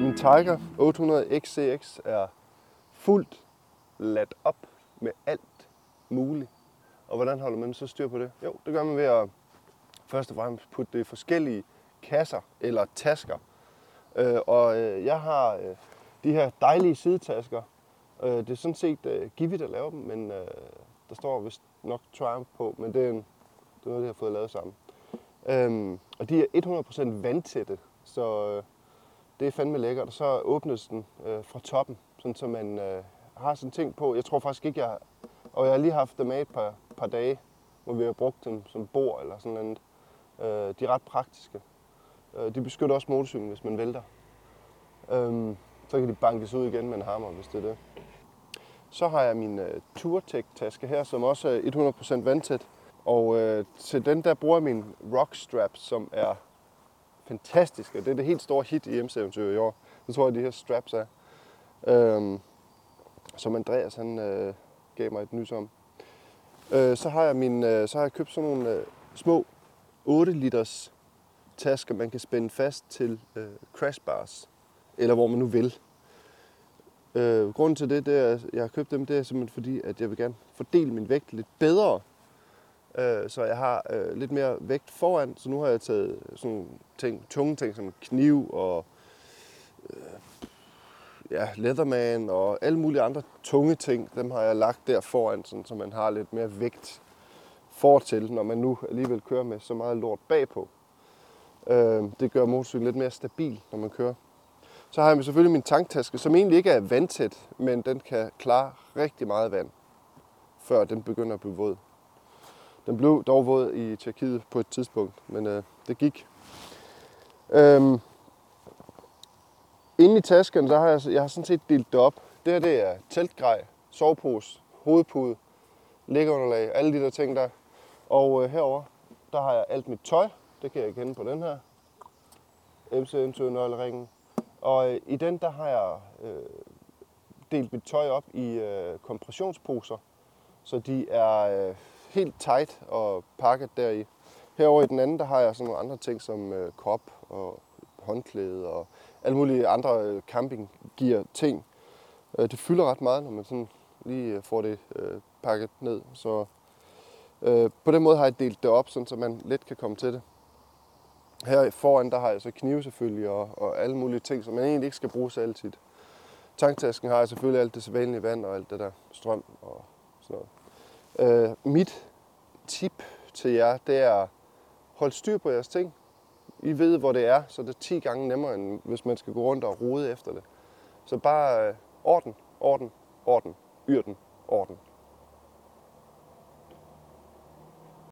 Min Tiger 800 XCX er fuldt ladt op med alt muligt. Og hvordan holder man så styr på det? Jo, det gør man ved at først og fremmest putte det i forskellige kasser eller tasker. Øh, og øh, jeg har øh, de her dejlige sidetasker. Øh, det er sådan set øh, Givi, der laver dem, men øh, der står vist nok Triumph på, men det er, en, det er noget, de har fået lavet sammen. Øhm, og de er 100% vandtætte, så øh, det er fandme lækkert. Og så åbnes den øh, fra toppen, sådan så man øh, har sådan ting på. Jeg tror faktisk ikke, jeg Og jeg har lige haft dem af et par, par dage, hvor vi har brugt dem som bord eller sådan noget. Øh, de er ret praktiske. Øh, de beskytter også motorcyklen, hvis man vælter. Øh, så kan de bankes ud igen med en hammer, hvis det er det. Så har jeg min øh, Tourtech-taske her, som også er 100% vandtæt. Og øh, til den der bruger jeg min Rock Strap, som er fantastisk. Det er det helt store hit i MC Eventyr i år. Det tror jeg, de her straps er. Øhm, som Andreas han øh, gav mig et nys om. Øh, så har jeg min, øh, så har jeg købt sådan nogle øh, små 8 liters tasker, man kan spænde fast til øh, crash bars. Eller hvor man nu vil. Øh, grunden til det, det er, at jeg har købt dem, det er simpelthen fordi, at jeg vil gerne fordele min vægt lidt bedre. Øh, så jeg har øh, lidt mere vægt foran, så nu har jeg taget sådan ting, tunge ting som kniv og øh, ja, Leatherman og alle mulige andre tunge ting, dem har jeg lagt der foran, sådan, så man har lidt mere vægt fortil, når man nu alligevel kører med så meget lort bagpå. Øh, det gør motorcyklen lidt mere stabil, når man kører. Så har jeg selvfølgelig min tanktaske, som egentlig ikke er vandtæt, men den kan klare rigtig meget vand, før den begynder at blive våd. Den blev dog våd i Tjekkiet på et tidspunkt, men øh, det gik. Øhm, inde i tasken, der har jeg, jeg har sådan set delt det op. Det her det er teltgrej, sovepose, hovedpude, liggeunderlag, alle de der ting der. Og øh, herover der har jeg alt mit tøj. Det kan jeg kende på den her. MC nøgleringen og øh, i den, der har jeg øh, delt mit tøj op i øh, kompressionsposer, så de er øh, helt tight og pakket deri. Herover i den anden, der har jeg sådan nogle andre ting som øh, kop og håndklæde og alle mulige andre øh, campinggear ting. Øh, det fylder ret meget, når man sådan lige øh, får det øh, pakket ned. Så øh, på den måde har jeg delt det op, sådan, så man let kan komme til det. Her foran, der har jeg så knive selvfølgelig, og, og alle mulige ting, som man egentlig ikke skal bruge så altid. Tanktasken har jeg selvfølgelig alt det sædvanlige vand og alt det der strøm og sådan noget. Øh, mit tip til jer, det er, hold styr på jeres ting. I ved, hvor det er, så det er 10 gange nemmere, end hvis man skal gå rundt og rode efter det. Så bare øh, orden, orden, orden, yrden, orden.